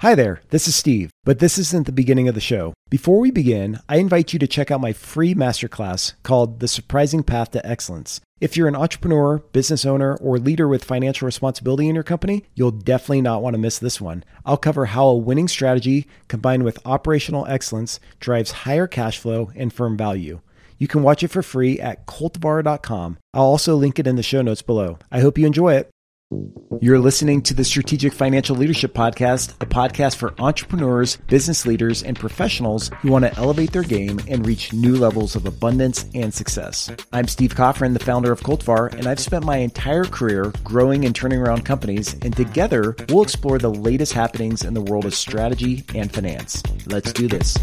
Hi there, this is Steve, but this isn't the beginning of the show. Before we begin, I invite you to check out my free masterclass called The Surprising Path to Excellence. If you're an entrepreneur, business owner, or leader with financial responsibility in your company, you'll definitely not want to miss this one. I'll cover how a winning strategy combined with operational excellence drives higher cash flow and firm value. You can watch it for free at cultivar.com. I'll also link it in the show notes below. I hope you enjoy it. You're listening to the Strategic Financial Leadership Podcast, a podcast for entrepreneurs, business leaders, and professionals who want to elevate their game and reach new levels of abundance and success. I'm Steve Coffrin, the founder of Cultivar, and I've spent my entire career growing and turning around companies, and together we'll explore the latest happenings in the world of strategy and finance. Let's do this.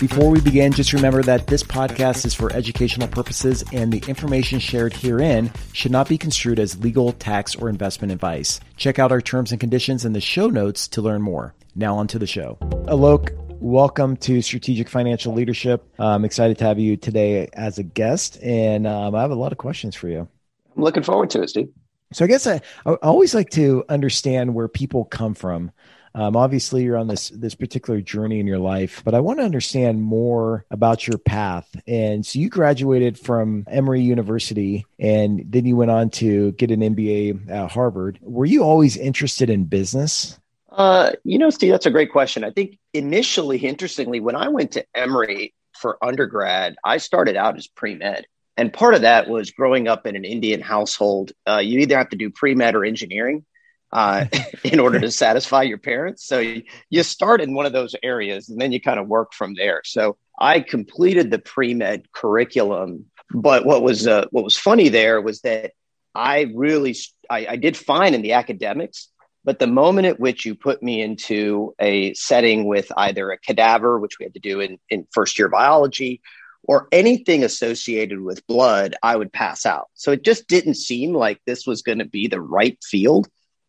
Before we begin, just remember that this podcast is for educational purposes and the information shared herein should not be construed as legal, tax, or investment advice. Check out our terms and conditions in the show notes to learn more. Now, on to the show. Alok, welcome to Strategic Financial Leadership. I'm excited to have you today as a guest, and um, I have a lot of questions for you. I'm looking forward to it, Steve. So, I guess I, I always like to understand where people come from. Um, obviously, you're on this this particular journey in your life, but I want to understand more about your path. And so, you graduated from Emory University, and then you went on to get an MBA at Harvard. Were you always interested in business? Uh, you know, Steve, that's a great question. I think initially, interestingly, when I went to Emory for undergrad, I started out as pre med. And part of that was growing up in an Indian household. Uh, you either have to do pre med or engineering uh, in order to satisfy your parents. So you, you start in one of those areas and then you kind of work from there. So I completed the pre med curriculum, but what was uh, what was funny there was that I really I, I did fine in the academics, but the moment at which you put me into a setting with either a cadaver, which we had to do in, in first year biology, or anything associated with blood, I would pass out. So it just didn't seem like this was going to be the right field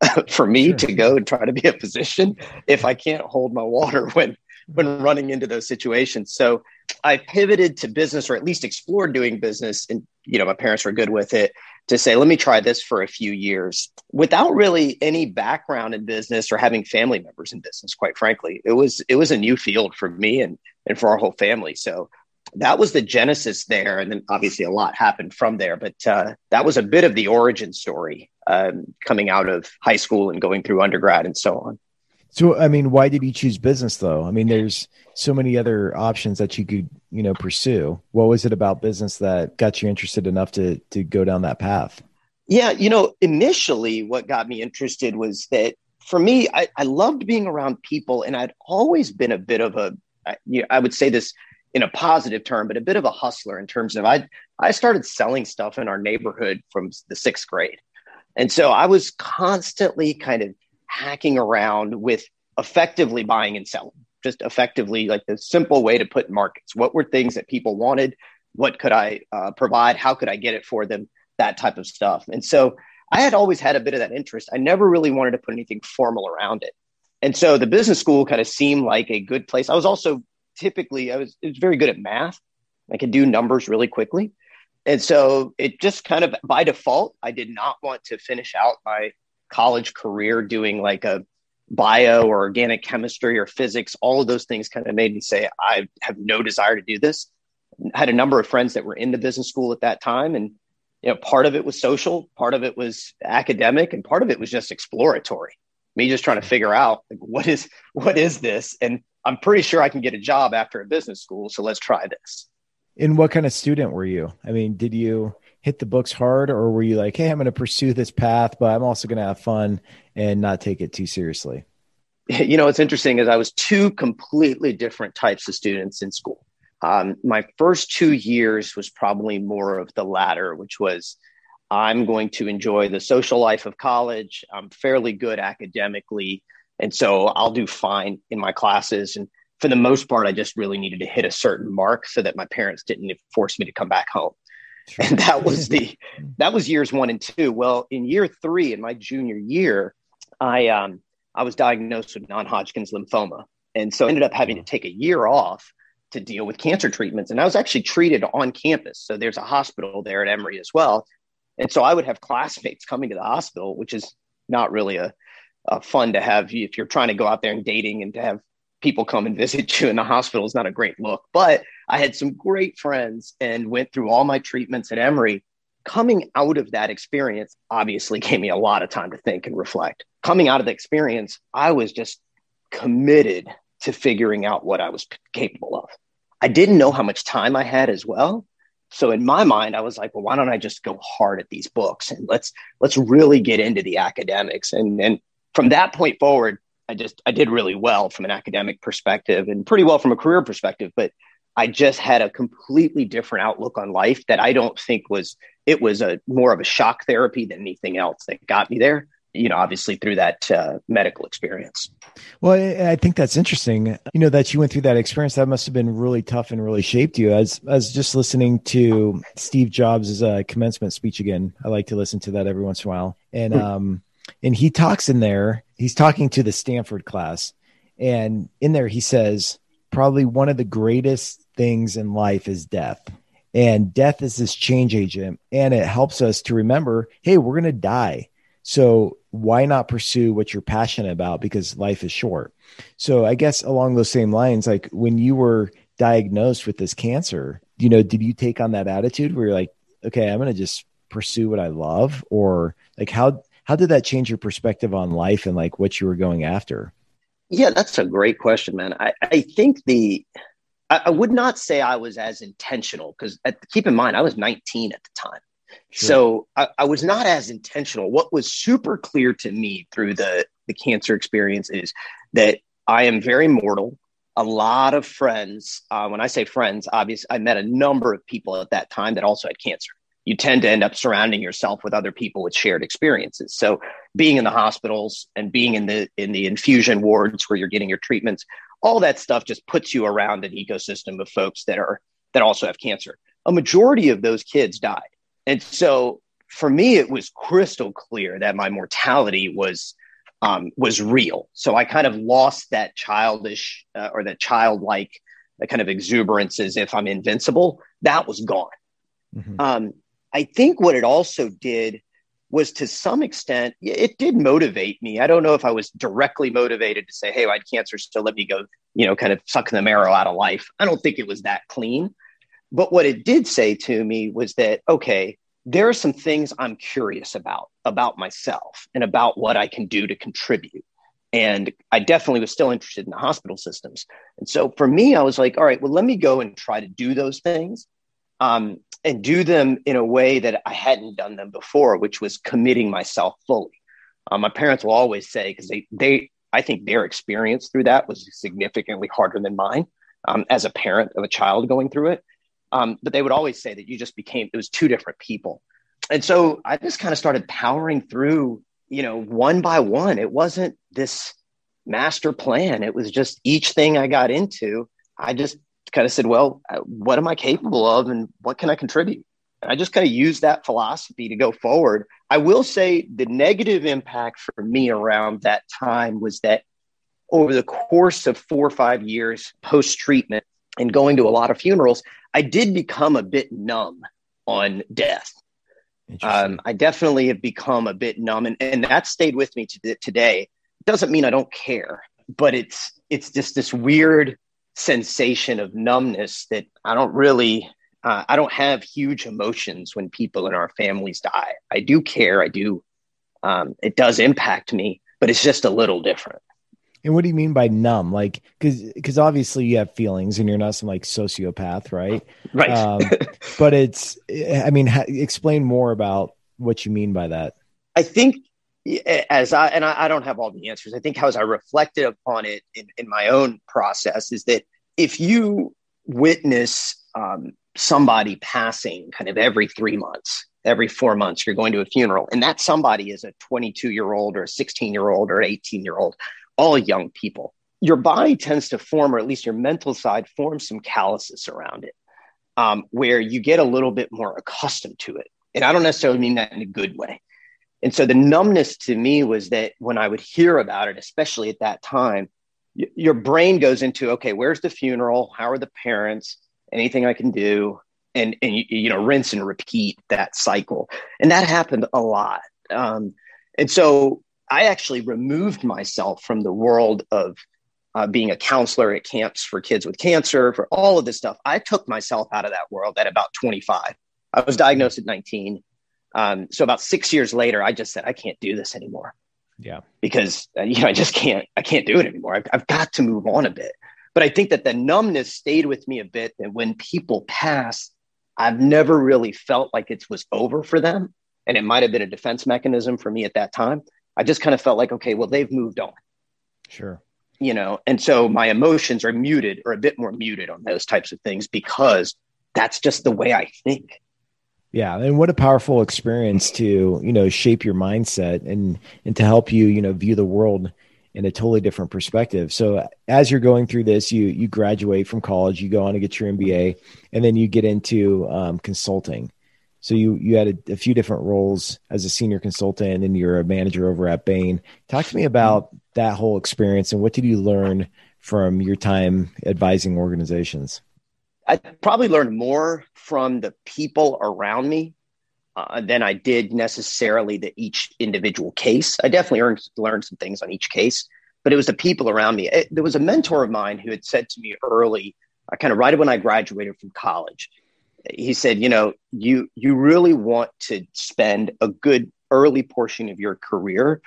for me sure. to go and try to be a physician if I can't hold my water when when running into those situations. So I pivoted to business or at least explored doing business and you know my parents were good with it to say let me try this for a few years without really any background in business or having family members in business quite frankly. It was it was a new field for me and and for our whole family. So that was the genesis there and then obviously a lot happened from there but uh, that was a bit of the origin story um, coming out of high school and going through undergrad and so on. So, I mean, why did you choose business though? I mean, there's so many other options that you could, you know, pursue. What was it about business that got you interested enough to to go down that path? Yeah, you know, initially, what got me interested was that for me, I, I loved being around people, and I'd always been a bit of a, I, you know, I would say this in a positive term, but a bit of a hustler in terms of I I started selling stuff in our neighborhood from the sixth grade. And so I was constantly kind of hacking around with effectively buying and selling, just effectively like the simple way to put markets. What were things that people wanted? What could I uh, provide? How could I get it for them? That type of stuff. And so I had always had a bit of that interest. I never really wanted to put anything formal around it. And so the business school kind of seemed like a good place. I was also typically, I was, was very good at math. I could do numbers really quickly. And so it just kind of by default, I did not want to finish out my college career doing like a bio or organic chemistry or physics. All of those things kind of made me say, I have no desire to do this. I had a number of friends that were in the business school at that time. And, you know, part of it was social, part of it was academic, and part of it was just exploratory. Me just trying to figure out like, what is what is this? And I'm pretty sure I can get a job after a business school. So let's try this. And what kind of student were you? I mean, did you hit the books hard or were you like, hey, I'm going to pursue this path, but I'm also going to have fun and not take it too seriously? You know, what's interesting is I was two completely different types of students in school. Um, my first two years was probably more of the latter, which was I'm going to enjoy the social life of college. I'm fairly good academically. And so I'll do fine in my classes. And for the most part, I just really needed to hit a certain mark so that my parents didn't force me to come back home. Sure. And that was the that was years one and two. Well, in year three, in my junior year, I um I was diagnosed with non-Hodgkin's lymphoma, and so I ended up having to take a year off to deal with cancer treatments. And I was actually treated on campus. So there's a hospital there at Emory as well. And so I would have classmates coming to the hospital, which is not really a, a fun to have if you're trying to go out there and dating and to have people come and visit you in the hospital is not a great look. But I had some great friends and went through all my treatments at Emory. Coming out of that experience obviously gave me a lot of time to think and reflect. Coming out of the experience, I was just committed to figuring out what I was capable of. I didn't know how much time I had as well. So in my mind, I was like, well, why don't I just go hard at these books and let's let's really get into the academics. And and from that point forward, I just I did really well from an academic perspective and pretty well from a career perspective. But I just had a completely different outlook on life that I don't think was it was a more of a shock therapy than anything else that got me there you know, obviously through that uh, medical experience. Well, I think that's interesting. You know, that you went through that experience. That must have been really tough and really shaped you. As as just listening to Steve Jobs' uh, commencement speech again. I like to listen to that every once in a while. And hmm. um, and he talks in there. He's talking to the Stanford class, and in there he says, probably one of the greatest things in life is death. And death is this change agent, and it helps us to remember, hey, we're going to die so why not pursue what you're passionate about because life is short? So I guess along those same lines, like when you were diagnosed with this cancer, you know, did you take on that attitude where you're like, okay, I'm going to just pursue what I love or like how how did that change your perspective on life and like what you were going after? Yeah, that's a great question, man. I, I think the I, I would not say I was as intentional because keep in mind I was 19 at the time. Sure. So I, I, was not as intentional. What was super clear to me through the, the cancer experience is that I am very mortal. A lot of friends, uh, when I say friends, obviously, I met a number of people at that time that also had cancer. You tend to end up surrounding yourself with other people with shared experiences. So being in the hospitals and being in the in the infusion wards where you're getting your treatments, all that stuff just puts you around an ecosystem of folks that are that also have cancer. A majority of those kids died and so for me, it was crystal clear that my mortality was um, was real. So I kind of lost that childish uh, or that childlike that kind of exuberance as if I'm invincible. That was gone. Mm-hmm. Um, I think what it also did was to some extent, it did motivate me. I don't know if I was directly motivated to say, hey, I had cancer, so let me go, you know, kind of sucking the marrow out of life. I don't think it was that clean. But what it did say to me was that, okay, there are some things I'm curious about, about myself and about what I can do to contribute. And I definitely was still interested in the hospital systems. And so for me, I was like, all right, well, let me go and try to do those things um, and do them in a way that I hadn't done them before, which was committing myself fully. Um, my parents will always say, because they, they, I think their experience through that was significantly harder than mine um, as a parent of a child going through it. Um, but they would always say that you just became, it was two different people. And so I just kind of started powering through, you know, one by one. It wasn't this master plan. It was just each thing I got into, I just kind of said, well, uh, what am I capable of and what can I contribute? And I just kind of used that philosophy to go forward. I will say the negative impact for me around that time was that over the course of four or five years post treatment and going to a lot of funerals, I did become a bit numb on death. Um, I definitely have become a bit numb, and, and that stayed with me to, today. Doesn't mean I don't care, but it's it's just this weird sensation of numbness that I don't really uh, I don't have huge emotions when people in our families die. I do care. I do. Um, it does impact me, but it's just a little different. And what do you mean by numb? Like, because because obviously you have feelings, and you're not some like sociopath, right? Right. Um, but it's, I mean, ha- explain more about what you mean by that. I think as I and I, I, don't have all the answers. I think how as I reflected upon it in, in my own process is that if you witness um, somebody passing kind of every three months, every four months, you're going to a funeral, and that somebody is a 22 year old or a 16 year old or 18 year old all young people, your body tends to form, or at least your mental side forms some calluses around it, um, where you get a little bit more accustomed to it. And I don't necessarily mean that in a good way. And so the numbness to me was that when I would hear about it, especially at that time, y- your brain goes into, okay, where's the funeral? How are the parents? Anything I can do? and and you, you know rinse and repeat that cycle and that happened a lot um, and so i actually removed myself from the world of uh, being a counselor at camps for kids with cancer for all of this stuff. I took myself out of that world at about 25 i was diagnosed at 19 um, so about six years later i just said i can't do this anymore. Yeah. Because uh, you know i just can't i can't do it anymore. I've, I've got to move on a bit. But i think that the numbness stayed with me a bit and when people pass I've never really felt like it was over for them. And it might have been a defense mechanism for me at that time. I just kind of felt like, okay, well, they've moved on. Sure. You know, and so my emotions are muted or a bit more muted on those types of things because that's just the way I think. Yeah, and what a powerful experience to, you know, shape your mindset and and to help you, you know, view the world in a totally different perspective. So as you're going through this, you you graduate from college, you go on to get your MBA, and then you get into um, consulting. So you you had a, a, few different roles as a senior consultant, and then you're a manager over at Bain. Talk to me about that whole experience and what did you learn from your time advising organizations? I probably learned more from the people around me uh, than I did necessarily the each individual case. I definitely learned, learned some things on each case, but it was the people around me. It, there was a mentor of mine who had said to me early, uh, kind of right when I graduated from college, he said, "You know, you you really want to spend a good early portion of your career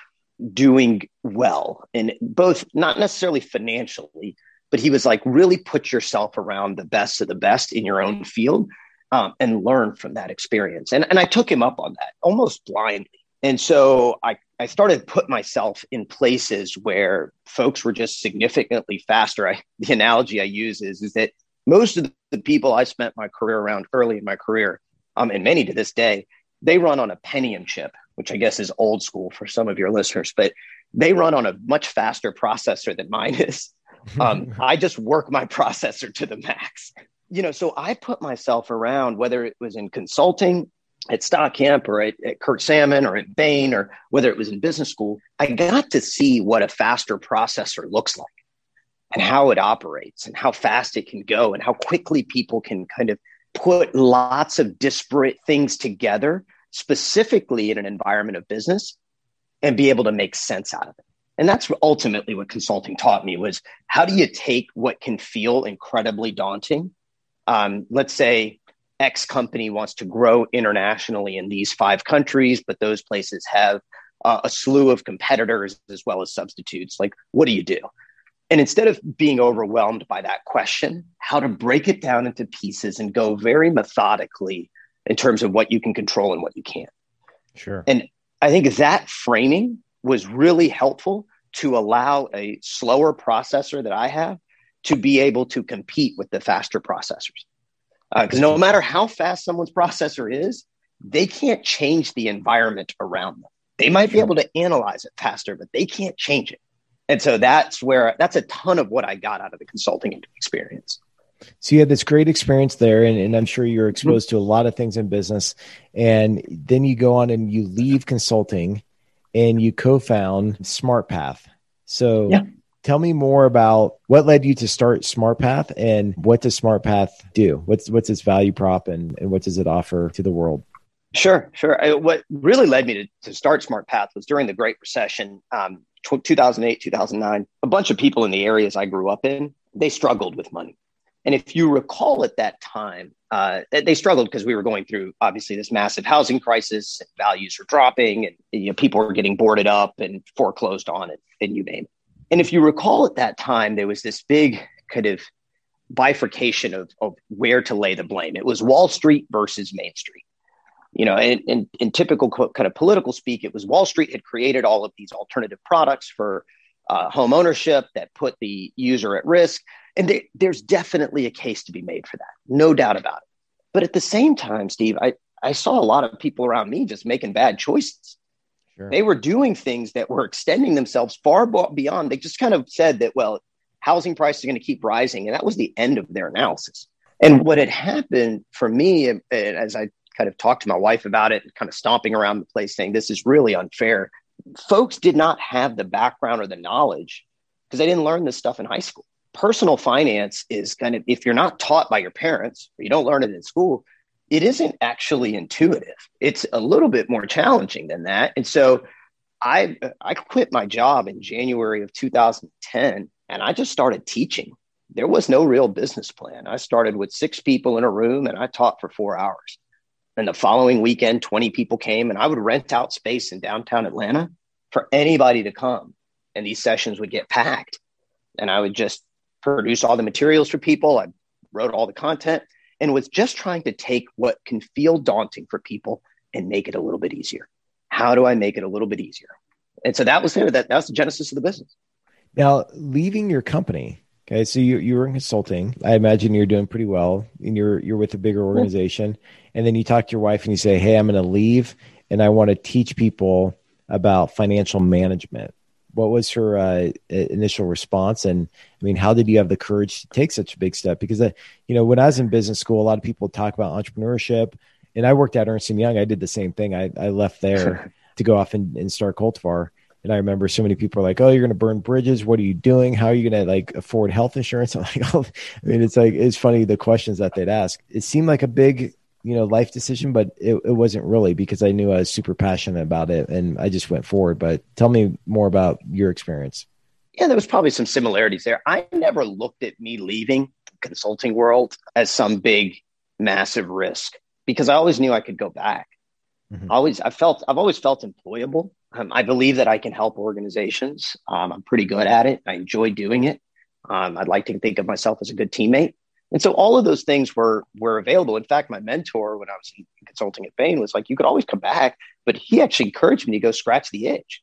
doing well, and both not necessarily financially." But he was like, really put yourself around the best of the best in your own field um, and learn from that experience. And, and I took him up on that almost blindly. And so I, I started put myself in places where folks were just significantly faster. I, the analogy I use is, is that most of the people I spent my career around early in my career, um, and many to this day, they run on a Pentium chip, which I guess is old school for some of your listeners, but they run on a much faster processor than mine is. Um, I just work my processor to the max you know, so I put myself around, whether it was in consulting at Stockamp or at, at Kurt Salmon or at Bain or whether it was in business school, I got to see what a faster processor looks like and how it operates and how fast it can go and how quickly people can kind of put lots of disparate things together specifically in an environment of business and be able to make sense out of it and that's ultimately what consulting taught me was how do you take what can feel incredibly daunting um, let's say X company wants to grow internationally in these five countries, but those places have uh, a slew of competitors as well as substitutes. Like, what do you do? And instead of being overwhelmed by that question, how to break it down into pieces and go very methodically in terms of what you can control and what you can't. Sure. And I think that framing was really helpful to allow a slower processor that I have to be able to compete with the faster processors. Because uh, no matter how fast someone's processor is, they can't change the environment around them. They might be able to analyze it faster, but they can't change it. And so that's where that's a ton of what I got out of the consulting experience. So you had this great experience there, and, and I'm sure you're exposed mm-hmm. to a lot of things in business. And then you go on and you leave consulting and you co-found SmartPath. So yeah. Tell me more about what led you to start SmartPath and what does SmartPath do? What's what's its value prop and, and what does it offer to the world? Sure, sure. I, what really led me to, to start SmartPath was during the Great Recession, um, 2008, 2009. A bunch of people in the areas I grew up in, they struggled with money. And if you recall at that time, uh, they struggled because we were going through obviously this massive housing crisis, values were dropping, and you know, people were getting boarded up and foreclosed on, it, and you name it. And if you recall at that time, there was this big kind of bifurcation of, of where to lay the blame. It was Wall Street versus Main Street. You know, in, in, in typical kind of political speak, it was Wall Street had created all of these alternative products for uh, home ownership that put the user at risk. And there, there's definitely a case to be made for that, no doubt about it. But at the same time, Steve, I, I saw a lot of people around me just making bad choices. Sure. They were doing things that were extending themselves far beyond. They just kind of said that, well, housing prices are going to keep rising. And that was the end of their analysis. And what had happened for me, as I kind of talked to my wife about it, and kind of stomping around the place saying, this is really unfair. Folks did not have the background or the knowledge because they didn't learn this stuff in high school. Personal finance is kind of, if you're not taught by your parents or you don't learn it in school, it isn't actually intuitive. It's a little bit more challenging than that. And so I I quit my job in January of 2010 and I just started teaching. There was no real business plan. I started with six people in a room and I taught for 4 hours. And the following weekend 20 people came and I would rent out space in downtown Atlanta for anybody to come and these sessions would get packed and I would just produce all the materials for people. I wrote all the content and was just trying to take what can feel daunting for people and make it a little bit easier. How do I make it a little bit easier? And so that was. That, that was the genesis of the business. Now, leaving your company, okay, so you you were in consulting. I imagine you're doing pretty well, and you're you're with a bigger organization. And then you talk to your wife and you say, "Hey, I'm going to leave, and I want to teach people about financial management." what was her uh, initial response and i mean how did you have the courage to take such a big step because uh, you know when i was in business school a lot of people talk about entrepreneurship and i worked at ernst & young i did the same thing i, I left there to go off and, and start cultivar and i remember so many people are like oh you're going to burn bridges. What are you doing? How are you going to like afford health insurance? I'm like oh, i mean it's like it's funny the questions that they'd ask. It seemed like a big you know life decision but it, it wasn't really because i knew i was super passionate about it and i just went forward. But tell me more about your experience. Yeah there was probably some similarities there. I never looked at me leaving the consulting world as some big massive risk because i always knew i could go back. Mm-hmm. always i felt i've always felt employable um, i believe that i can help organizations um, i'm pretty good at it i enjoy doing it um, i'd like to think of myself as a good teammate and so all of those things were were available. In fact, my mentor when I was consulting at Bain was like, you could always come back, but he actually encouraged me to go scratch the itch.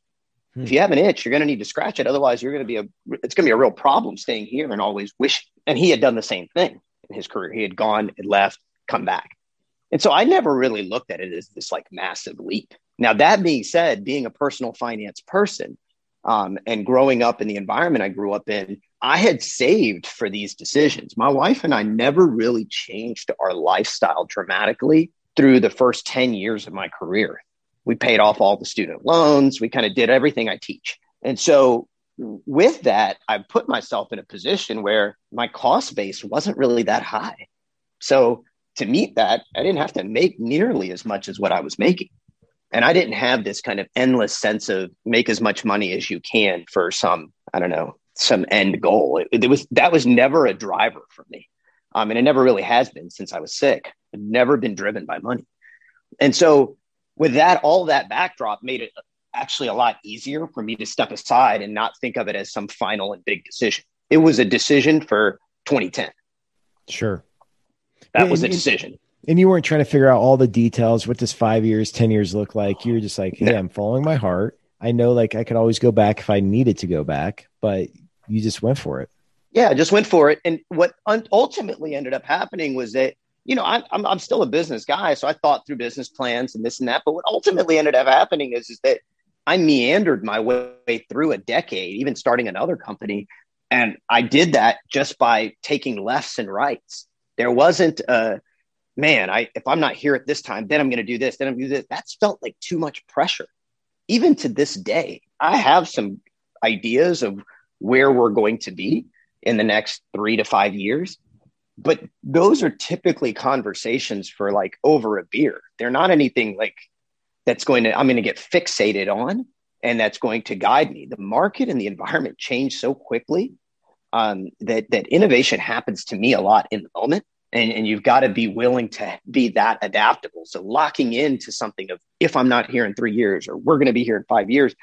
Hmm. If you have an itch, you're going to need to scratch it. Otherwise, you're going to be a it's going to be a real problem staying here and always wishing. And he had done the same thing in his career. He had gone, had left, come back. And so I never really looked at it as this like massive leap. Now that being said, being a personal finance person um, and growing up in the environment I grew up in, I had saved for these decisions. My wife and I never really changed our lifestyle dramatically through the first 10 years of my career. We paid off all the student loans. We kind of did everything I teach. And so with that, I put myself in a position where my cost base wasn't really that high. So to meet that, I didn't have to make nearly as much as what I was making. And I didn't have this kind of endless sense of make as much money as you can for some, I don't know, some end goal. It, it, was that was never a driver for me, um, and it never really has been since I was sick. I've never been driven by money, and so with that, all that backdrop made it actually a lot easier for me to step aside and not think of it as some final and big decision. It was a decision for 2010. Sure, that was a decision. And you weren't trying to figure out all the details. What does five years, ten years look like? You were just like, "Hey, I'm following my heart." I know like I could always go back if I needed to go back, but you just went for it. Yeah, I just went for it. And what ultimately ended up happening was that, you know, I'm, I'm, I'm still a business guy. So I thought through business plans and this and that. But what ultimately ended up happening is, is that I meandered my way through a decade, even starting another company. And I did that just by taking lefts and rights. There wasn't a, man, I if I'm not here at this time, then I'm going to do this, then I'm going to do this. That's felt like too much pressure. Even to this day, I have some ideas of where we're going to be in the next three to five years. But those are typically conversations for like over a beer. They're not anything like that's going to, I'm going to get fixated on and that's going to guide me. The market and the environment change so quickly um, that, that innovation happens to me a lot in the moment. And, and you've got to be willing to be that adaptable. So locking into something of if I'm not here in three years or we're going to be here in five years,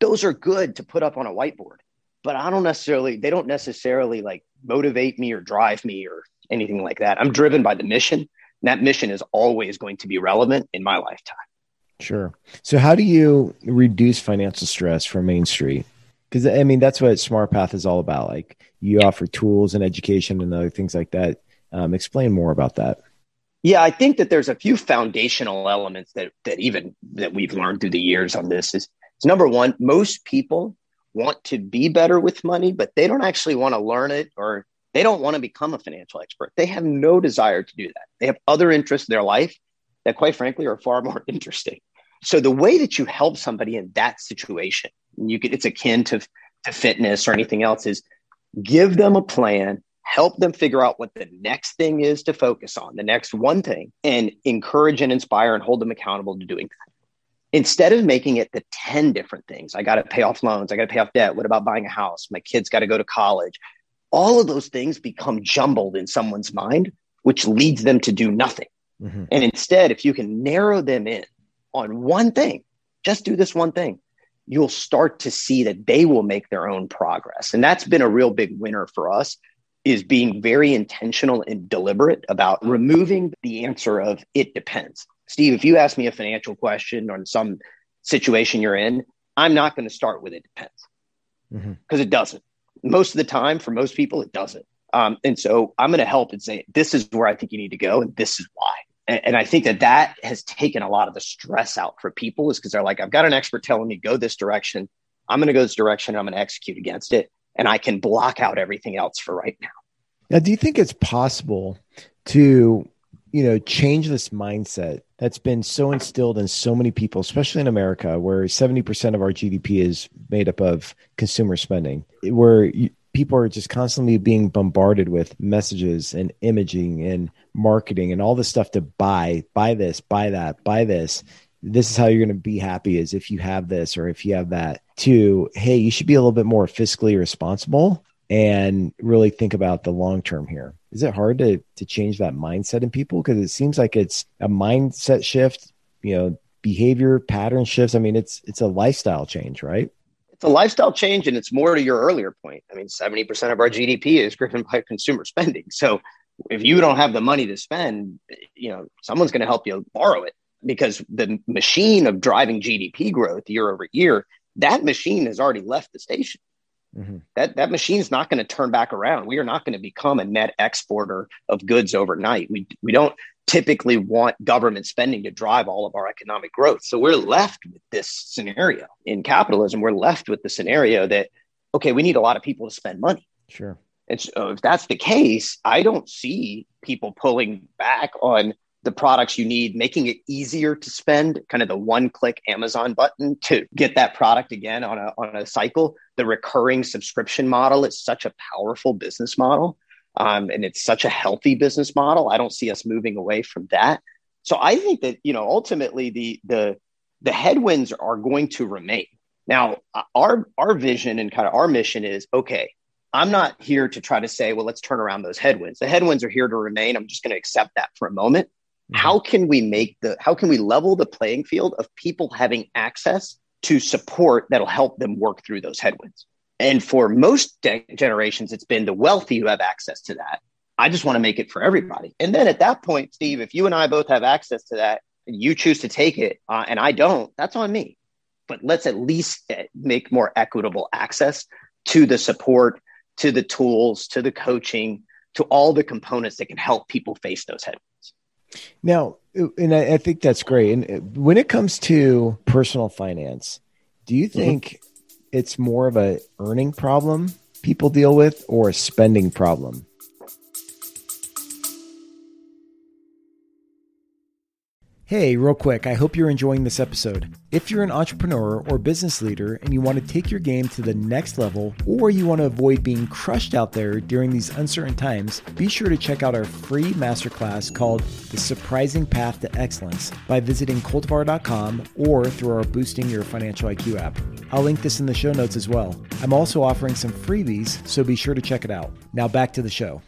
those are good to put up on a whiteboard but I don't necessarily, they don't necessarily like motivate me or drive me or anything like that. I'm driven by the mission. And that mission is always going to be relevant in my lifetime. Sure. So, how do you reduce financial stress from Main Street? Because I mean, that's what Smart Path is all about. Like, you offer tools and education and other things like that. Um, explain more about that. Yeah, I think that there's a few foundational elements that that even that we've learned through the years on this. Is, is number one, most people want to be better with money, but they don't actually want to learn it or they don't want to become a financial expert. They have no desire to do that. They have other interests in their life that, quite frankly, are far more interesting. So the way that you help somebody in that situation, you could, it's akin to, to fitness or anything else, is give them a plan, help them figure out what the next thing is to focus on, the next one thing, and encourage and inspire and hold them accountable to doing that. Instead of making it the 10 different things, I got to pay off loans, I got to pay off debt. What about buying a house? My kids got to go to college. All of those things become jumbled in someone's mind, which leads them to do nothing. Mm-hmm. And instead, if you can narrow them in on one thing, just do this one thing, you'll start to see that they will make their own progress. And that's been a real big winner for us is being very intentional and deliberate about removing the answer of it depends. Steve, if you ask me a financial question on some situation you're in, I'm not going to start with it depends because mm-hmm. it doesn't. Most of the time, for most people, it doesn't. Um, and so I'm going to help and say, this is where I think you need to go, and this is why. And, and I think that that has taken a lot of the stress out for people, is because they're like, I've got an expert telling me go this direction. I'm going to go this direction. I'm going to execute against it, and I can block out everything else for right now. Now, do you think it's possible to, you know, change this mindset that's been so instilled in so many people, especially in America, where 70% of our GDP is made up of consumer spending, where you, people are just constantly being bombarded with messages and imaging and marketing and all this stuff to buy, buy this, buy that, buy this. This is how you're going to be happy is if you have this or if you have that. To, hey, you should be a little bit more fiscally responsible and really think about the long term here. Is it hard to to change that mindset in people because it seems like it's a mindset shift, you know, behavior pattern shifts. I mean, it's it's a lifestyle change, right? It's a lifestyle change and it's more to your earlier point. I mean, 70% of our GDP is driven by consumer spending. So if you don't have the money to spend, you know, someone's going to help you borrow it because the machine of driving GDP growth year over year, that machine has already left the station. Mm-hmm. That that machine's not going to turn back around. We are not going to become a net exporter of goods overnight. We we don't typically want government spending to drive all of our economic growth. So we're left with this scenario in capitalism. We're left with the scenario that okay, we need a lot of people to spend money. Sure. And so if that's the case, I don't see people pulling back on the products you need, making it easier to spend, kind of the one click Amazon button to get that product again on a, on a cycle. The recurring subscription model is such a powerful business model. Um, and it's such a healthy business model. I don't see us moving away from that. So I think that, you know, ultimately the, the, the headwinds are going to remain. Now, our, our vision and kind of our mission is okay, I'm not here to try to say, well, let's turn around those headwinds. The headwinds are here to remain. I'm just going to accept that for a moment. Mm-hmm. How can we make the how can we level the playing field of people having access to support that'll help them work through those headwinds? And for most de- generations, it's been the wealthy who have access to that. I just want to make it for everybody. And then at that point, Steve, if you and I both have access to that, and you choose to take it, uh, and I don't, that's on me. But let's at least uh, make more equitable access to the support, to the tools, to the coaching, to all the components that can help people face those headwinds. Now, and I, I, think that's great. And when it comes to personal finance, do you mm-hmm. think mm-hmm. it's more of a earning problem people deal with or a spending problem? Hey, real quick, I hope you're enjoying this episode. If you're an entrepreneur or business leader and you want to take your game to the next level, or you want to avoid being crushed out there during these uncertain times, be sure to check out our free masterclass called The Surprising Path to Excellence by visiting cultivar.com or through our Boosting Your Financial IQ app. I'll link this in the show notes as well. I'm also offering some freebies, so be sure to check it out. Now back to the show.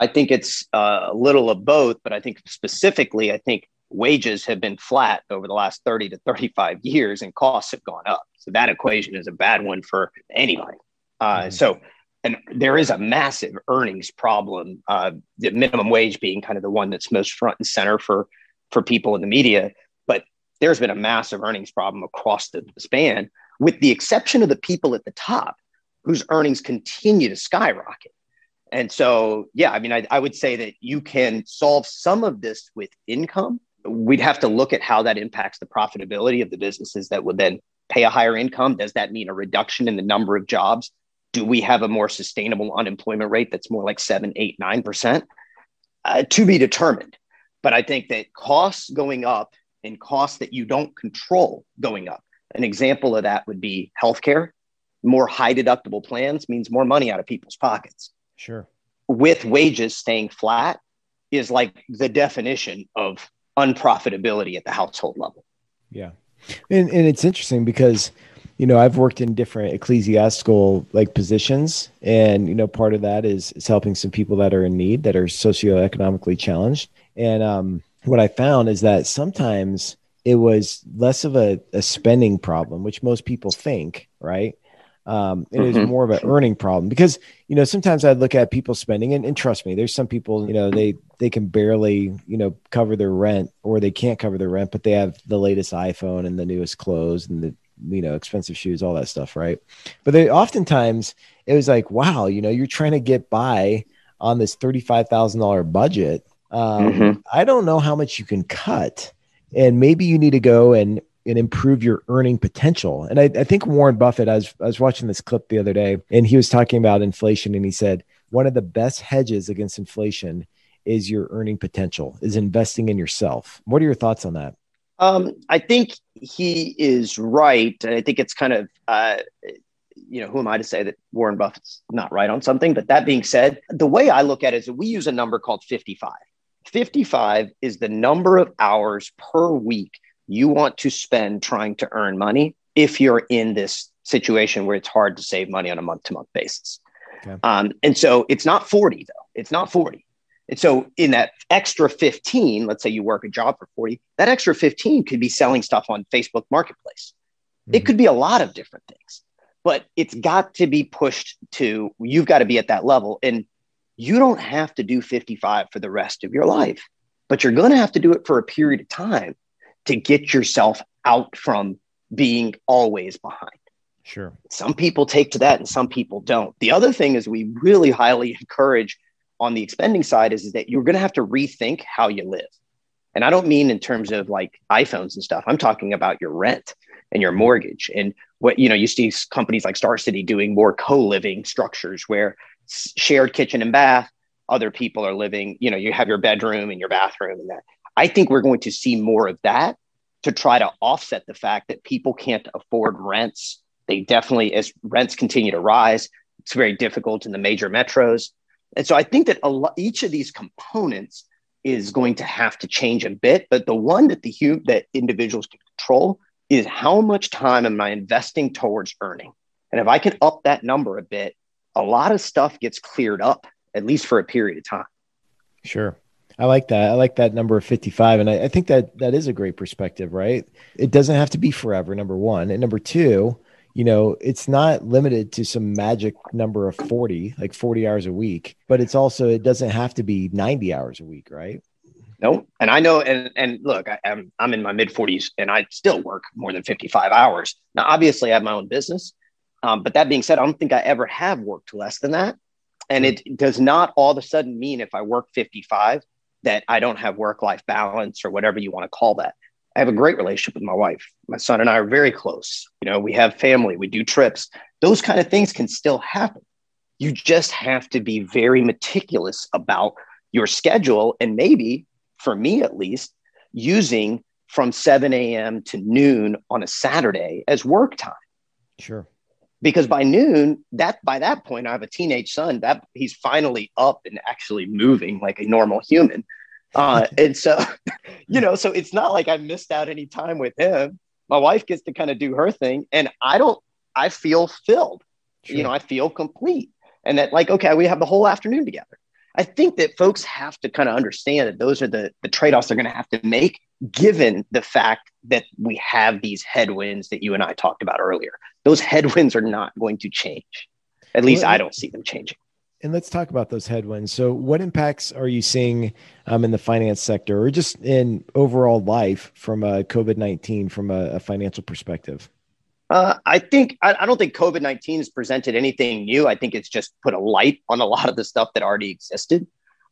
I think it's uh, a little of both, but I think specifically, I think wages have been flat over the last 30 to 35 years and costs have gone up. So that equation is a bad one for anybody. Uh, mm-hmm. So, and there is a massive earnings problem, uh, the minimum wage being kind of the one that's most front and center for, for people in the media. But there's been a massive earnings problem across the span, with the exception of the people at the top whose earnings continue to skyrocket. And so, yeah, I mean, I, I, would say that you can solve some of this with income. We'd have to look at how that impacts the profitability of the businesses that would then pay a higher income. Does that mean a reduction in the number of jobs? Do we have a more sustainable unemployment rate that's more like seven, eight, nine percent? Uh, to be determined. But I think that costs going up and costs that you don't control going up. An example of that would be healthcare more high deductible plans means more money out of people's pockets. Sure. With wages staying flat is like the definition of unprofitability at the household level. Yeah. And, and it's interesting because, you know, I've worked in different ecclesiastical like positions. And, you know, part of that is, is helping some people that are in need that are socioeconomically challenged. And um, what I found is that sometimes it was less of a, a spending problem, which most people think, right? Um, it mm-hmm. is more of an earning problem because you know sometimes I look at people spending and, and, trust me, there's some people you know they they can barely you know cover their rent or they can't cover their rent, but they have the latest iPhone and the newest clothes and the you know expensive shoes, all that stuff, right? But they oftentimes it was like, wow, you know, you're trying to get by on this thirty five thousand dollar budget. Um, mm-hmm. I don't know how much you can cut, and maybe you need to go and and improve your earning potential. And I, I, think Warren Buffett, I was, I was watching this clip the other day and he was talking about inflation and he said, one of the best hedges against inflation is your earning potential, is investing in yourself. What are your thoughts on that? Um, I think he is right. And I think it's kind of, uh, you know, who am I to say that Warren Buffett's not right on something? But that being said, the way I look at it is we use a number called 55. 55 is the number of hours per week you want to spend trying to earn money if you're in this situation where it's hard to save money on a month to month basis. Okay. Um, and so it's not 40 though. It's not 40. And so in that extra 15, let's say you work a job for 40, that extra 15 could be selling stuff on Facebook Marketplace. Mm-hmm. It could be a lot of different things, but it's got to be pushed to, you've got to be at that level. And you don't have to do 55 for the rest of your life, but you're going to have to do it for a period of time to get yourself out from being always behind. Sure. Some people take to that and some people don't. The other thing is we really highly encourage on the expending side is, is that you're going to have to rethink how you live. And I don't mean in terms of like iPhones and stuff. I'm talking about your rent and your mortgage and what you know you see companies like Starcity doing more co-living structures where shared kitchen and bath other people are living you know you have your bedroom and your bathroom and that I think we're going to see more of that to try to offset the fact that people can't afford rents. They definitely, as rents continue to rise, it's very difficult in the major metros. And so I think that lot, each of these components is going to have to change a bit. But the one that the that individuals can control is how much time am I investing towards earning? And if I can up that number a bit, a lot of stuff gets cleared up, at least for a period of time. Sure. I like that. I like that number of 55. And I, I, think that that is a great perspective, right? It doesn't have to be forever, number one. And number two, you know, it's not limited to some magic number of 40, like 40 hours a week, but it's also, it doesn't have to be 90 hours a week, right? No. And I know, and, and look, I, am I'm, I'm in my mid 40s and I still work more than 55 hours. Now, obviously, I have my own business. Um, but that being said, I don't think I ever have worked less than that. And hmm. it does not all of a sudden mean if I work 55 that I don't have work life balance or whatever you want to call that. I have a great relationship with my wife. My son and I are very close. You know, we have family, we do trips. Those kind of things can still happen. You just have to be very meticulous about your schedule and maybe, for me at least, using from 7 a.m. to noon on a Saturday as work time. Sure. Because by noon, that by that point, I have a teenage son that he's finally up and actually moving like a normal human. Uh, and so, you know, so it's not like I missed out any time with him. My wife gets to kind of do her thing, and I don't. I feel filled. Sure. You know, I feel complete, and that like okay, we have the whole afternoon together. I think that folks have to kind of understand that those are the the trade offs they're going to have to make, given the fact that we have these headwinds that you and I talked about earlier. Those headwinds are not going to change. At least well, I don't see them changing. And let's talk about those headwinds. So, what impacts are you seeing um, in the finance sector or just in overall life from a COVID 19 from a, a, financial perspective? Uh, I think, I, I don't think COVID 19 has presented anything new. I think it's just put a light on a lot of the stuff that already existed.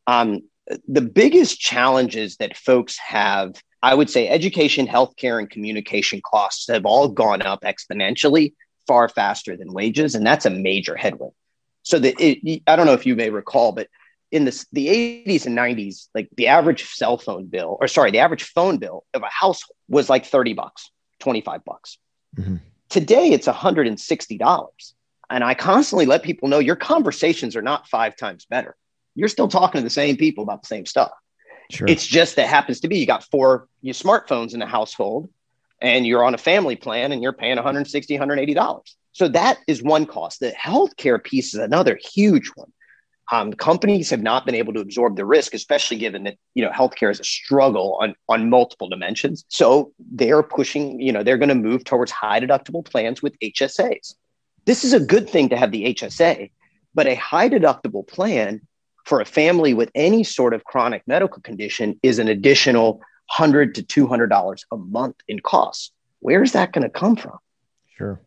Um, the biggest challenges that folks have, I would say education, healthcare, and communication costs have all gone up exponentially far faster than wages. And that's a major headwind so that it, I don't know if you may recall, but in the, the 80s and 90s, like the average cell phone bill, or sorry, the average phone bill of a household was like 30 bucks, 25 bucks. Mm-hmm. Today it's $160. And I constantly let people know your conversations are not five times better. You're still talking to the same people about the same stuff. Sure. It's just that happens to be you got four you smartphones in the household and you're on a family plan and you're paying 160 $180 so that is one cost. The healthcare piece is another huge one. Um, companies have not been able to absorb the risk especially given that you know healthcare is a struggle on on multiple dimensions. So they're pushing you know they're going to move towards high deductible plans with hsas this is a good thing to have the hsa but a high deductible plan for a family with any sort of chronic medical condition is an additional 100 to 200 dollars a month in costs where's that going to come from sure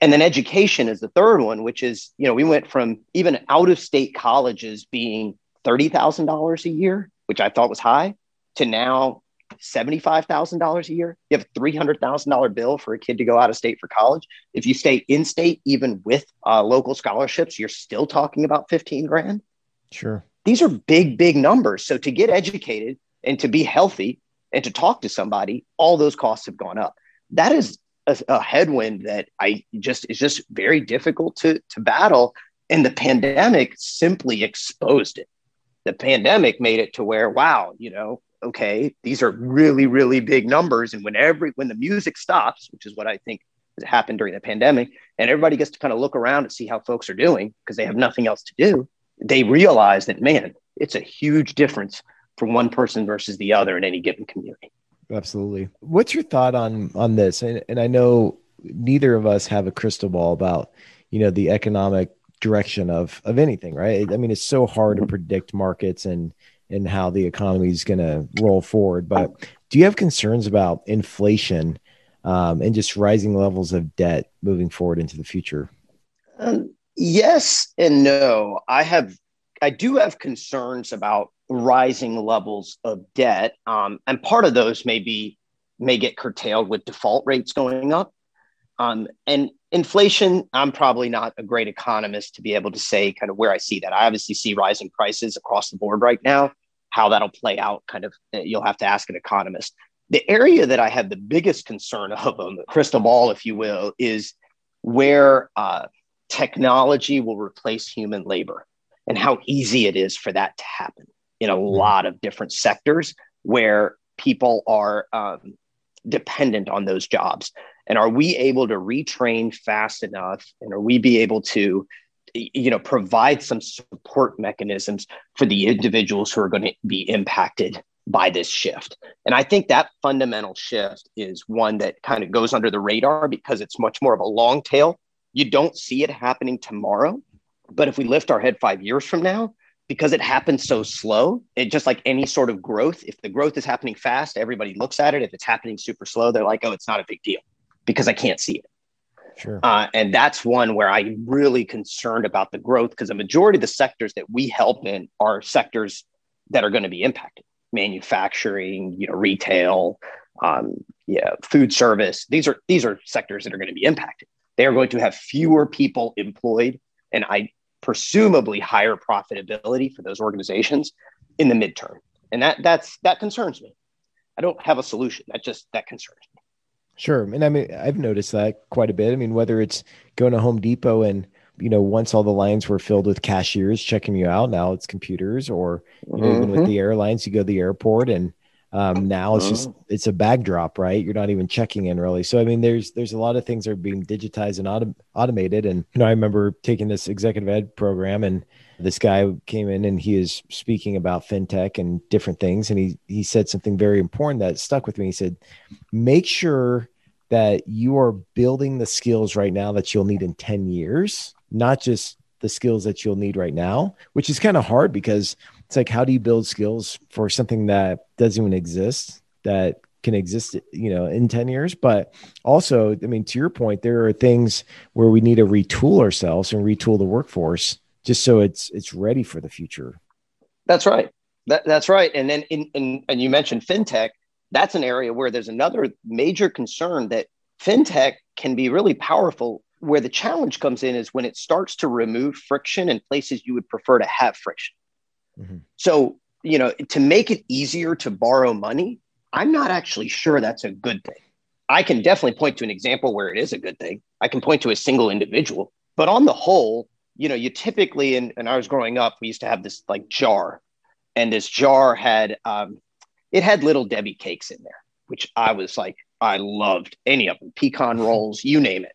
and then education is the third one which is you know we went from even out of state colleges being $30000 a year which i thought was high to now $75,000 a year. You have a $300,000 bill for a kid to go out of state for college. If you stay in state, even with uh, local scholarships, you're still talking about 15 grand. Sure. These are big, big numbers. So to get educated and to be healthy, and to talk to somebody, all those costs have gone up. That is a, a headwind that I just is just very difficult to to battle. And the pandemic simply exposed it. The pandemic made it to where, wow, you know, okay, these are really, really big numbers. And when every when the music stops, which is what I think happened during the pandemic, and everybody gets to kind of look around and see how folks are doing because they have nothing else to do, they realize that man, it's a huge difference from one person versus the other in any given community. Absolutely. What's your thought on on this? And, and I know neither of us have a crystal ball about you know the economic direction of of anything, right? I mean, it's so hard to predict markets and and how the economy is going to roll forward. But do you have concerns about inflation um, and just rising levels of debt moving forward into the future? Um, yes and no. I have, I do have concerns about rising levels of debt. Um, and part of those may be may get curtailed with default rates going up. Um, and inflation, I'm probably not a great economist to be able to say kind of where I see that. I obviously see rising prices across the board right now. How that'll play out, kind of, uh, you'll have to ask an economist. The area that I have the biggest concern of the crystal ball, if you will, is where uh, technology will replace human labor and how easy it is for that to happen in a mm-hmm. lot of different sectors where people are um, dependent on those jobs. And are we able to retrain fast enough? And are we be able to, you know, provide some support mechanisms for the individuals who are going to be impacted by this shift? And I think that fundamental shift is one that kind of goes under the radar because it's much more of a long tail. You don't see it happening tomorrow. But if we lift our head five years from now, because it happens so slow, it just like any sort of growth, if the growth is happening fast, everybody looks at it. If it's happening super slow, they're like, oh, it's not a big deal because I can't see it. Sure. Uh, and that's one where I'm really concerned about the growth because the majority of the sectors that we help in are sectors that are going to be impacted manufacturing, you know, retail, um, yeah, food service. These are these are sectors that are going to be impacted. They are going to have fewer people employed, and I presumably higher profitability for those organizations in the midterm. And that that's that concerns me. I don't have a solution. That just that concerns me. Sure. And I mean I've noticed that quite a bit. I mean, whether it's going to Home Depot and you know, once all the lines were filled with cashiers checking you out, now it's computers, or you know, mm-hmm. even with mm-hmm. the airlines, you go to the airport and um, now it's just uh-huh. it's a backdrop right? You're not even checking in really. So I mean, there's there's a lot of things that are being digitized and autom- automated. And you know, I remember taking this executive ed program, and this guy came in and he is speaking about fintech and different things, and he he said something very important that stuck with me. He said, "Make sure that you are building the skills right now that you'll need in ten years, not just." the skills that you'll need right now, which is kind of hard because it's like how do you build skills for something that doesn't even exist that can exist you know in 10 years? But also i mean to your point there are things where we need to retool ourselves and retool the workforce just so it's it's ready for the future. That's right. That, that's right. And then in, in and you mentioned fintech. That's an area where there's another major concern that fintech can be really powerful. Where the challenge comes in is when it starts to remove friction in places you would prefer to have friction Mm-hmm. So, you know, to make it easier to borrow money, I'm not actually sure that's a good thing. I can definitely point to an example where it is a good thing. I can point to a single individual, But on the whole, you know, you typically, and, and I was growing up, we used to have this like jar, and this jar had, um, it had little Debbie cakes in there, which I was like, I loved any of them, pecan rolls, you name it.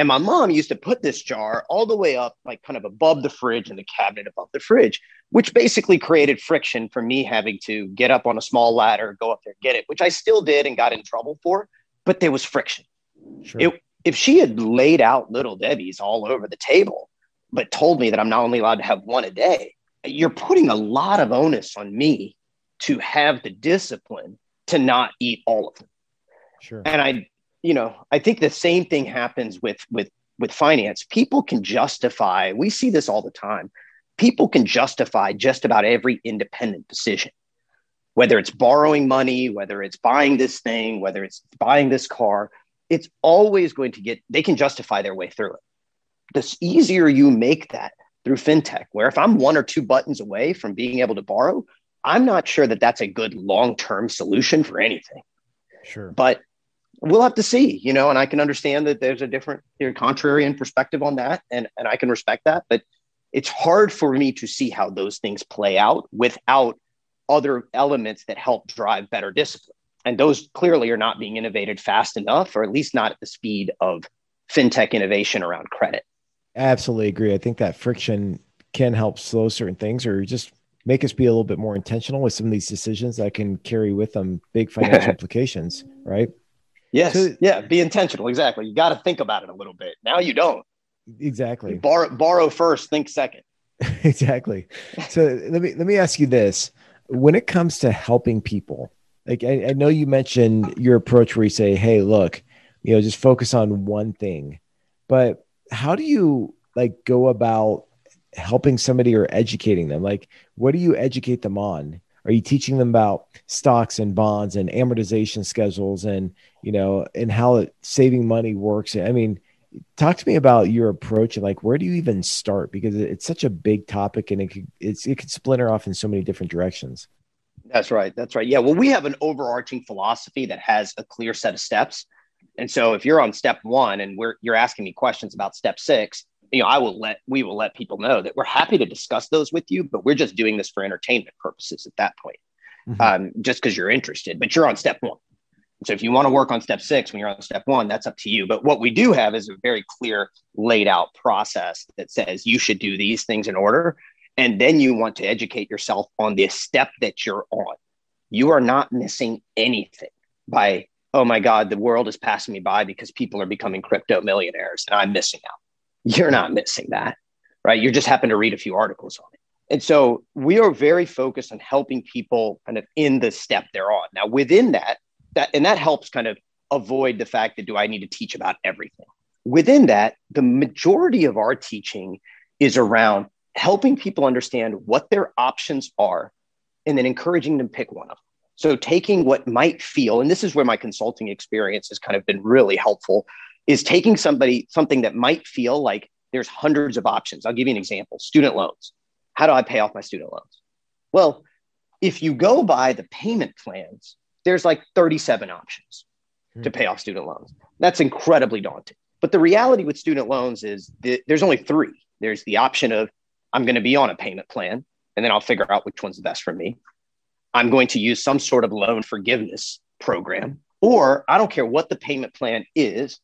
And my mom used to put this jar all the way up, like kind of above the fridge and the cabinet above the fridge, which basically created friction for me having to get up on a small ladder, go up there, get it, which I still did and got in trouble for. But there was friction. Sure. It, if she had laid out little Debbie's all over the table, but told me that I'm not only allowed to have one a day, you're putting a lot of onus on me to have the discipline to not eat all of them. Sure. And I you know, I think the same thing happens with with with finance. People can justify. We see this all the time. People can justify just about every independent decision, whether it's borrowing money, whether it's buying this thing, whether it's buying this car. It's always going to get. They can justify their way through it. The easier you make that through fintech, where if I'm one or two buttons away from being able to borrow, I'm not sure that that's a good long term solution for anything. Sure. But we'll have to see, you know, and I can understand that there's a different you know, contrarian perspective on that, and and I can respect that, but it's hard for me to see how those things play out without other elements that help drive better discipline. And those clearly are not being innovated fast enough, or at least not at the speed of fintech innovation around credit. absolutely agree. I think that friction can help slow certain things or just make us be a little bit more intentional with some of these decisions that can carry with them big financial implications, right? Yes. So, yeah. Be intentional. Exactly. You got to think about it a little bit. Now you don't. Exactly. You borrow, borrow first, think second. exactly. So let me let me ask you this: When it comes to helping people, like I, I know you mentioned your approach where you say, "Hey, look, you know, just focus on one thing," but how do you like go about helping somebody or educating them? Like, what do you educate them on? Are you teaching them about stocks and bonds and amortization schedules and you know and how it, saving money works? I mean, talk to me about your approach and like where do you even start because it's such a big topic and it could it's it could splinter off in so many different directions. That's right. That's right. Yeah. Well, we have an overarching philosophy that has a clear set of steps. And so if you're on step one and we're you're asking me questions about step six, you know, I will let we will let people know that we're happy to discuss those with you, but we're just doing this for entertainment purposes at that point, mm-hmm. um, just because you're interested. But you're on step one. So if you want to work on step six when you're on step one, that's up to you. But what we do have is a very clear laid out process that says you should do these things in order. And then you want to educate yourself on the step that you're on. You are not missing anything by, oh my God, the world is passing me by because people are becoming crypto millionaires and I'm missing out you're not missing that, right? You just happen to read a few articles on it. And so we are very focused on helping people kind of in the step they're on. Now, within that, that and that helps kind of avoid the fact that do I need to teach about everything? Within that, the majority of our teaching is around helping people understand what their options are and then encouraging them to pick one of them. So taking what might feel, and this is where my consulting experience has kind of been really helpful, is taking somebody something that might feel like there's hundreds of options. I'll give you an example student loans. How do I pay off my student loans? Well, if you go by the payment plans, there's like 37 options hmm. to pay off student loans. That's incredibly daunting. But the reality with student loans is that there's only three. There's the option of I'm going to be on a payment plan, and then I'll figure out which one's the best for me. I'm going to use some sort of loan forgiveness program, or I don't care what the payment plan is,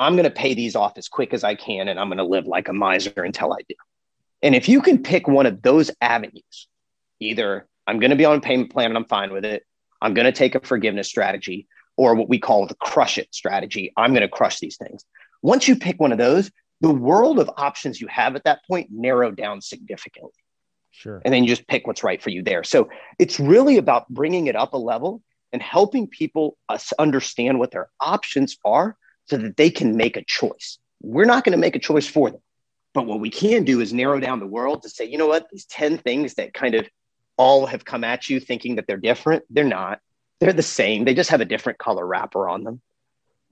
I'm going to pay these off as quick as I can and I'm going to live like a miser until I do. And if you can pick one of those avenues, either I'm going to be on a payment plan and I'm fine with it, I'm going to take a forgiveness strategy, or what we call the crush it strategy. I'm going to crush these things. Once you pick one of those, the world of options you have at that point narrow down significantly. Sure. And then you just pick what's right for you there. So it's really about bringing it up a level and helping people us understand what their options are so that they can make a choice. We're not going to make a choice for them. But what we can do is narrow down the world to say, you know what, these 10 things that kind of all have come at you thinking that they're different, they're not. They're the same. They just have a different color wrapper on them,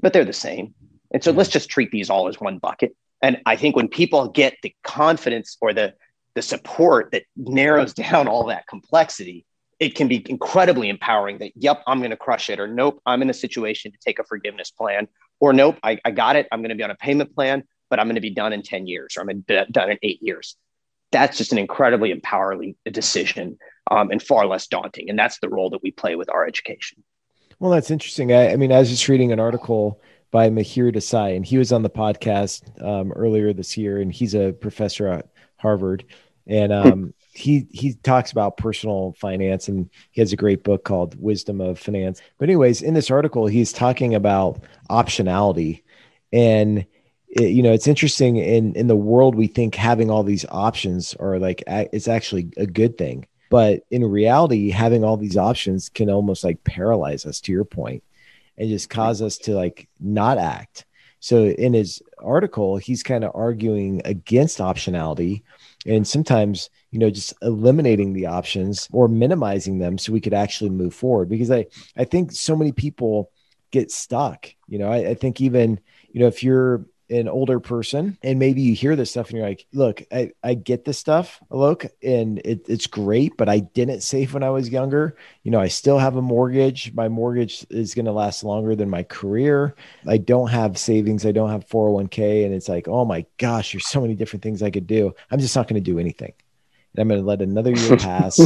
but they're the same. And so let's just treat these all as one bucket. And I think when people get the confidence or the the support that narrows down all that complexity, it can be incredibly empowering that, yep, I'm going to crush it, or nope, I'm in a situation to take a forgiveness plan, or nope, I, I got it. I'm going to be on a payment plan. but I'm going to be done in 10 years or I'm going to be done in eight years. That's just an incredibly empowering decision um, and far less daunting. And that's the role that we play with our education. Well, that's interesting. I, I mean, I was just reading an article by Mihir Desai, and he was on the podcast um, earlier this year, and he's a professor at Harvard. And um, he he talks about personal finance and he has a great book called wisdom of finance but anyways in this article he's talking about optionality and it, you know it's interesting in in the world we think having all these options are like it's actually a good thing but in reality having all these options can almost like paralyze us to your point and just cause us to like not act. So in his article he's kind of arguing against optionality and sometimes you know just eliminating the options or minimizing them so we could actually move forward. Because i i think so many people get stuck you know? I, I think even you know if you're an older person and maybe you hear this stuff and you're like look i, I get this stuff look and it, it's great but i didn't save when i was younger. You know i still have a mortgage. My mortgage is going to last longer than my career. I don't have savings. I don't have 401k and it's like oh my gosh there's so many different things i could do. I'm just not going to do anything. And i'm going to let another year pass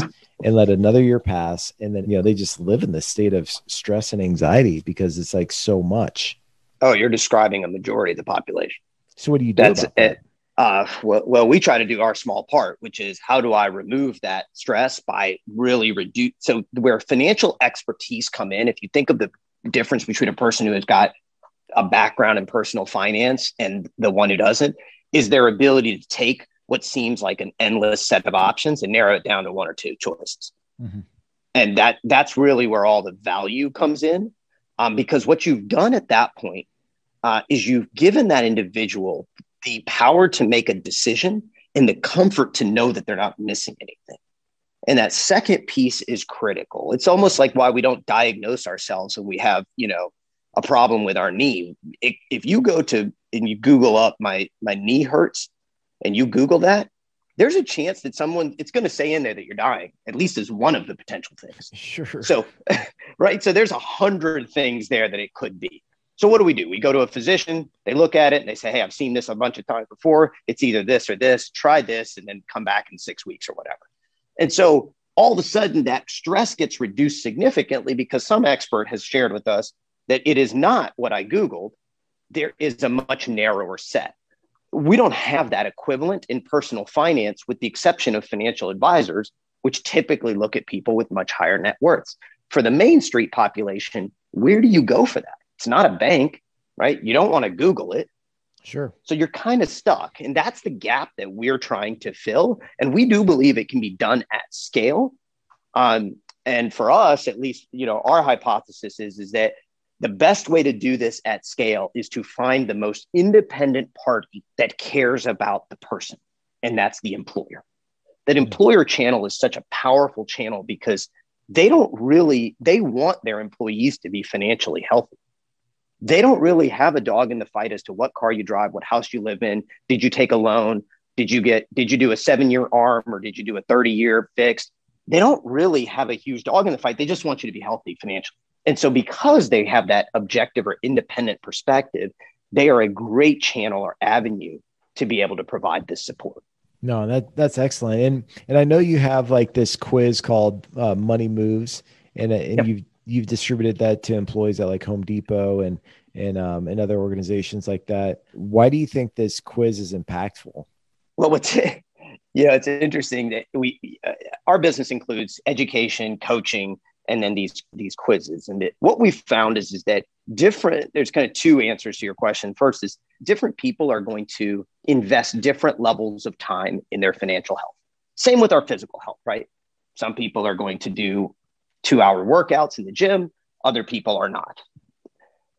and let another year pass and then you know they just live in this state of stress and anxiety because it's like so much Oh, you're describing a majority of the population. So what do you do? That's it. Uh, well, well, we try to do our small part, which is how do I remove that stress by really reduce. So where financial expertise come in, if you think of the difference between a person who has got a background in personal finance and the one who doesn't, is their ability to take what seems like an endless set of options and narrow it down to one or two choices. Mm-hmm. And that that's really where all the value comes in, um, because what you've done at that point uh, is you've given that individual the power to make a decision and the comfort to know that they're not missing anything. And that second piece is critical. It's almost like why we don't diagnose ourselves when we have, you know, a problem with our knee. If, if you go to and you Google up my my knee hurts, and you Google that, there's a chance that someone it's going to say in there that you're dying. At least as one of the potential things. Sure. So, right. So there's a hundred things there that it could be. So what do we do? We go to a physician, they look at it and they say, Hey, I've seen this a bunch of times before. It's either this or this, try this, and then come back in six weeks or whatever. And so all of a sudden that stress gets reduced significantly because some expert has shared with us that it is not what I Googled. There is a much narrower set. We don't have that equivalent in personal finance, with the exception of financial advisors, which typically look at people with much higher net worths. For the Main Street population, where do you go for that? It's not a bank, right? You don't want to Google it. Sure. So you're kind of stuck. And that's the gap that we're trying to fill. And we do believe it can be done at scale. Um, and for us, at least, you know, our hypothesis is, is that the best way to do this at scale is to find the most independent party that cares about the person. And that's the employer. That hmm. employer channel is such a powerful channel because they don't really, they want their employees to be financially healthy they don't really have a dog in the fight as to what car you drive, what house you live in. Did you take a loan? Did you get, did you do a seven year arm or did you do a 30 year fixed? They don't really have a huge dog in the fight. They just want you to be healthy financially. And so, because they have that objective or independent perspective, they are a great channel or avenue to be able to provide this support. No, that that's excellent. And and I know you have like this quiz called uh, Money Moves, and and yep. you've you've distributed that to employees at like Home Depot and and um, and other organizations like that. Why do you think this quiz is impactful? Well, what's yeah, it's interesting that we uh, our business includes education, coaching, and then these these quizzes. And it, what we've found is is that different. There's kind of two answers to your question. First is different people are going to invest different levels of time in their financial health. Same with our physical health, right? Some people are going to do two hour workouts in the gym, other people are not.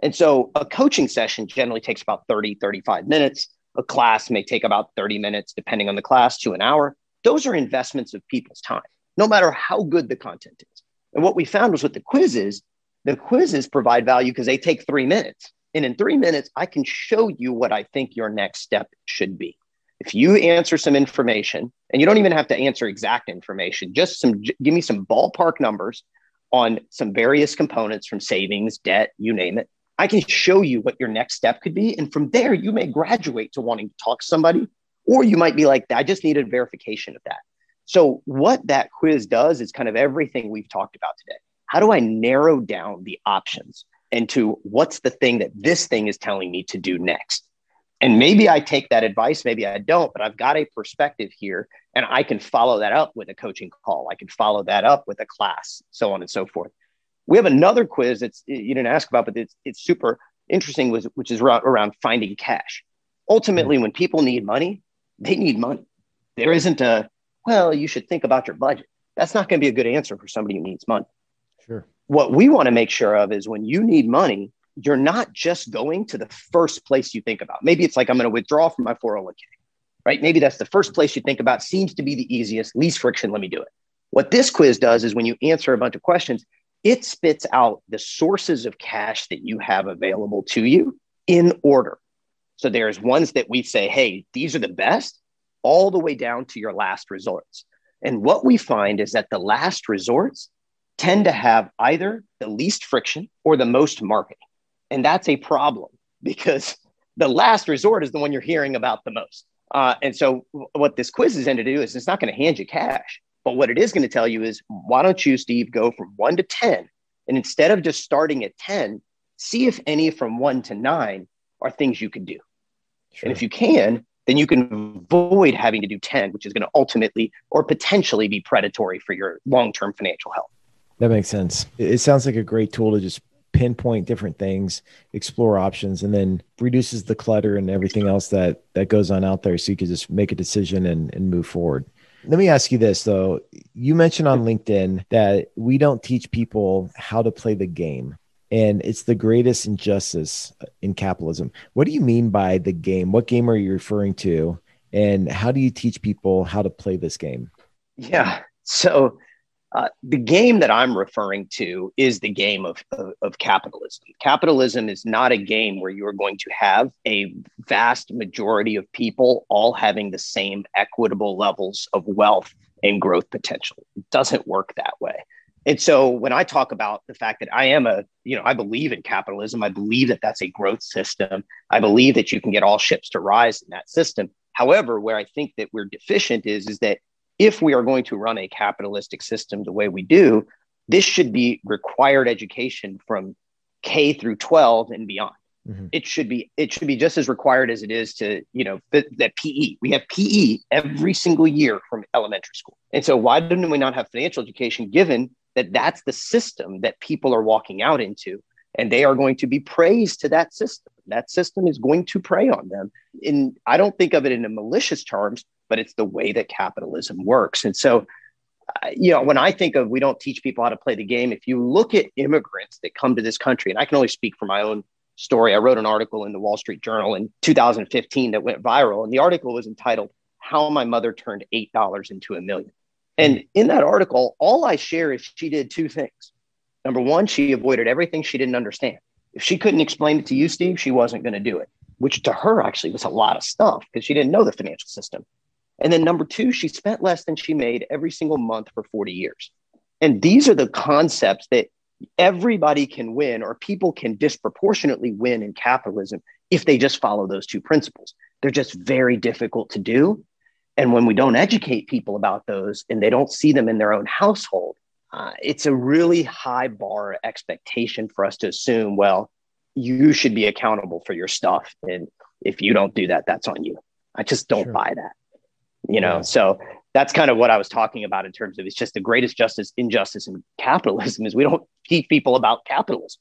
And so a coaching session generally takes about 30, 35 minutes. A class may take about 30 minutes, depending on the class, to an hour. Those are investments of people's time, no matter how good the content is. And what we found was with the quizzes, the quizzes provide value because they take three minutes. And in three minutes, I can show you what I think your next step should be. If you answer some information, and you don't even have to answer exact information, just some, give me some ballpark numbers on some various components from savings, debt, you name it. I can show you what your next step could be. And from there, you may graduate to wanting to talk to somebody, or you might be like, I just needed verification of that. So, what that quiz does is kind of everything we've talked about today. How do I narrow down the options into what's the thing that this thing is telling me to do next? And maybe I take that advice, maybe I don't, but I've got a perspective here and I can follow that up with a coaching call. I can follow that up with a class, so on and so forth. We have another quiz that's you didn't ask about, but it's, it's super interesting, was, which is around, around finding cash. Ultimately, when people need money, they need money. There isn't a, well, you should think about your budget. That's not going to be a good answer for somebody who needs money. Sure. What we want to make sure of is when you need money, you're not just going to the first place you think about. Maybe it's like, I'm going to withdraw from my 401k, right? Maybe that's the first place you think about, seems to be the easiest, least friction. Let me do it. What this quiz does is when you answer a bunch of questions, it spits out the sources of cash that you have available to you in order. So there's ones that we say, hey, these are the best, all the way down to your last resorts. And what we find is that the last resorts tend to have either the least friction or the most marketing. And that's a problem because the last resort is the one you're hearing about the most. Uh, and so, what this quiz is going to do is it's not going to hand you cash, but what it is going to tell you is why don't you, Steve, go from one to 10? And instead of just starting at 10, see if any from one to nine are things you can do. Sure. And if you can, then you can avoid having to do 10, which is going to ultimately or potentially be predatory for your long term financial health. That makes sense. It sounds like a great tool to just pinpoint different things, explore options, and then reduces the clutter and everything else that that goes on out there. So you can just make a decision and, and move forward. Let me ask you this though. You mentioned on LinkedIn that we don't teach people how to play the game. And it's the greatest injustice in capitalism. What do you mean by the game? What game are you referring to? And how do you teach people how to play this game? Yeah. So uh, the game that I'm referring to is the game of, of, of, capitalism. Capitalism is not a game where you are going to have a vast majority of people all having the same equitable levels of wealth and growth potential. It doesn't work that way. And so when I talk about the fact that I am a, you know, I believe in capitalism, I believe that that's a growth system. I believe that you can get all ships to rise in that system. However, where I think that we're deficient is, is that if we are going to run a capitalistic system the way we do, this should be required education from K through 12 and beyond. Mm-hmm. It should be it should be just as required as it is to you know that, that PE. We have PE every single year from elementary school, and so why didn't we not have financial education? Given that that's the system that people are walking out into, and they are going to be praised to that system. That system is going to prey on them. And I don't think of it in a malicious terms, but it's the way that capitalism works. And so, uh, you know, when I think of we don't teach people how to play the game, if you look at immigrants that come to this country, and I can only speak for my own story, I wrote an article in the Wall Street Journal in 2015 that went viral, and the article was entitled "How My Mother Turned Eight Dollars into a Million. And in that article, all I share is she did two things. Number one, she avoided everything she didn't understand. If she couldn't explain it to you, Steve, she wasn't going to do it, which to her actually was a lot of stuff because she didn't know the financial system. And then number two, she spent less than she made every single month for 40 years. And these are the concepts that everybody can win or people can disproportionately win in capitalism if they just follow those two principles. They're just very difficult to do. And when we don't educate people about those and they don't see them in their own household, uh, it's a really high bar expectation for us to assume, well, you should be accountable for your stuff. And if you don't do that, that's on you. I just don't sure. buy that you know? Yeah. so that's kind of what i was talking about in terms of it's just the greatest justice injustice in capitalism is we don't teach people about capitalism.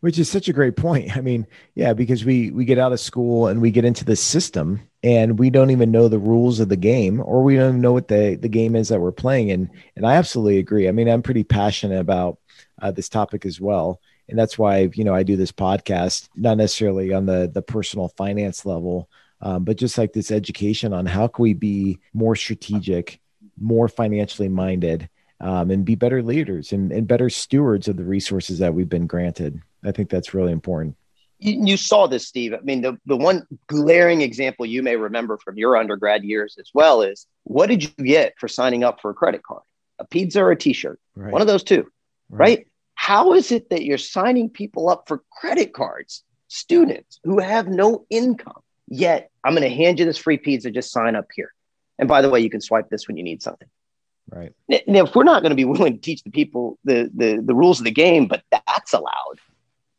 Which is such a great point. I mean yeah because we we get out of school and we get into the system and we don't even know the rules of the game or we don't know what the the game is that we're playing. And and i absolutely agree. I mean i'm pretty passionate about uh, this topic as well. And that's why you know i do this podcast not necessarily on the the personal finance level um, but just like this education on how can we be more strategic, more financially minded, um, and be better leaders and, and better stewards of the resources that we've been granted. I think that's really important. You, saw this, Steve. I mean, the, the one glaring example you may remember from your undergrad years as well is what did you get for signing up for a credit card? A pizza or a t shirt? Right. One of those two, right? right? How is it that you're signing people up for credit cards, students who have no income? Yet I'm going to hand you this free pizza, just sign up here. And by the way, you can swipe this when you need something. Right. Now, if we're not going to be willing to teach the people the, the, the rules of the game, but that's allowed,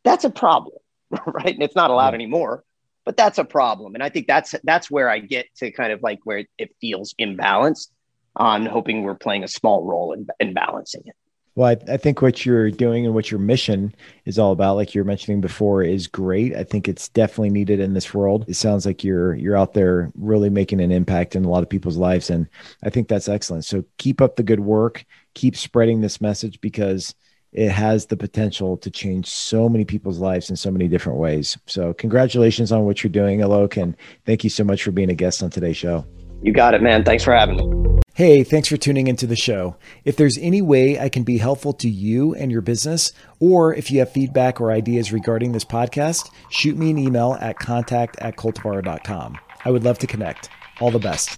that's a problem, right? And it's not allowed yeah. anymore, but that's a problem. And I think that's that's where I get to kind of like where it feels imbalanced. On hoping we're playing a small role in, in balancing it. Well, I, I, think what you're doing and what your mission is all about, like you're mentioning before, is great. I think it's definitely needed in this world. It sounds like you're you're out there really making an impact in a lot of people's lives, and I think that's excellent. So keep up the good work. Keep spreading this message because it has the potential to change so many people's lives in so many different ways. So congratulations on what you're doing, Alok, and thank you so much for being a guest on today's show. You got it, man. Thanks for having me. Hey, thanks for tuning into the show. If there's any way I can be helpful to you and your business, or if you have feedback or ideas regarding this podcast, shoot me an email at contact at cultivar.com. I would love to connect. All the best.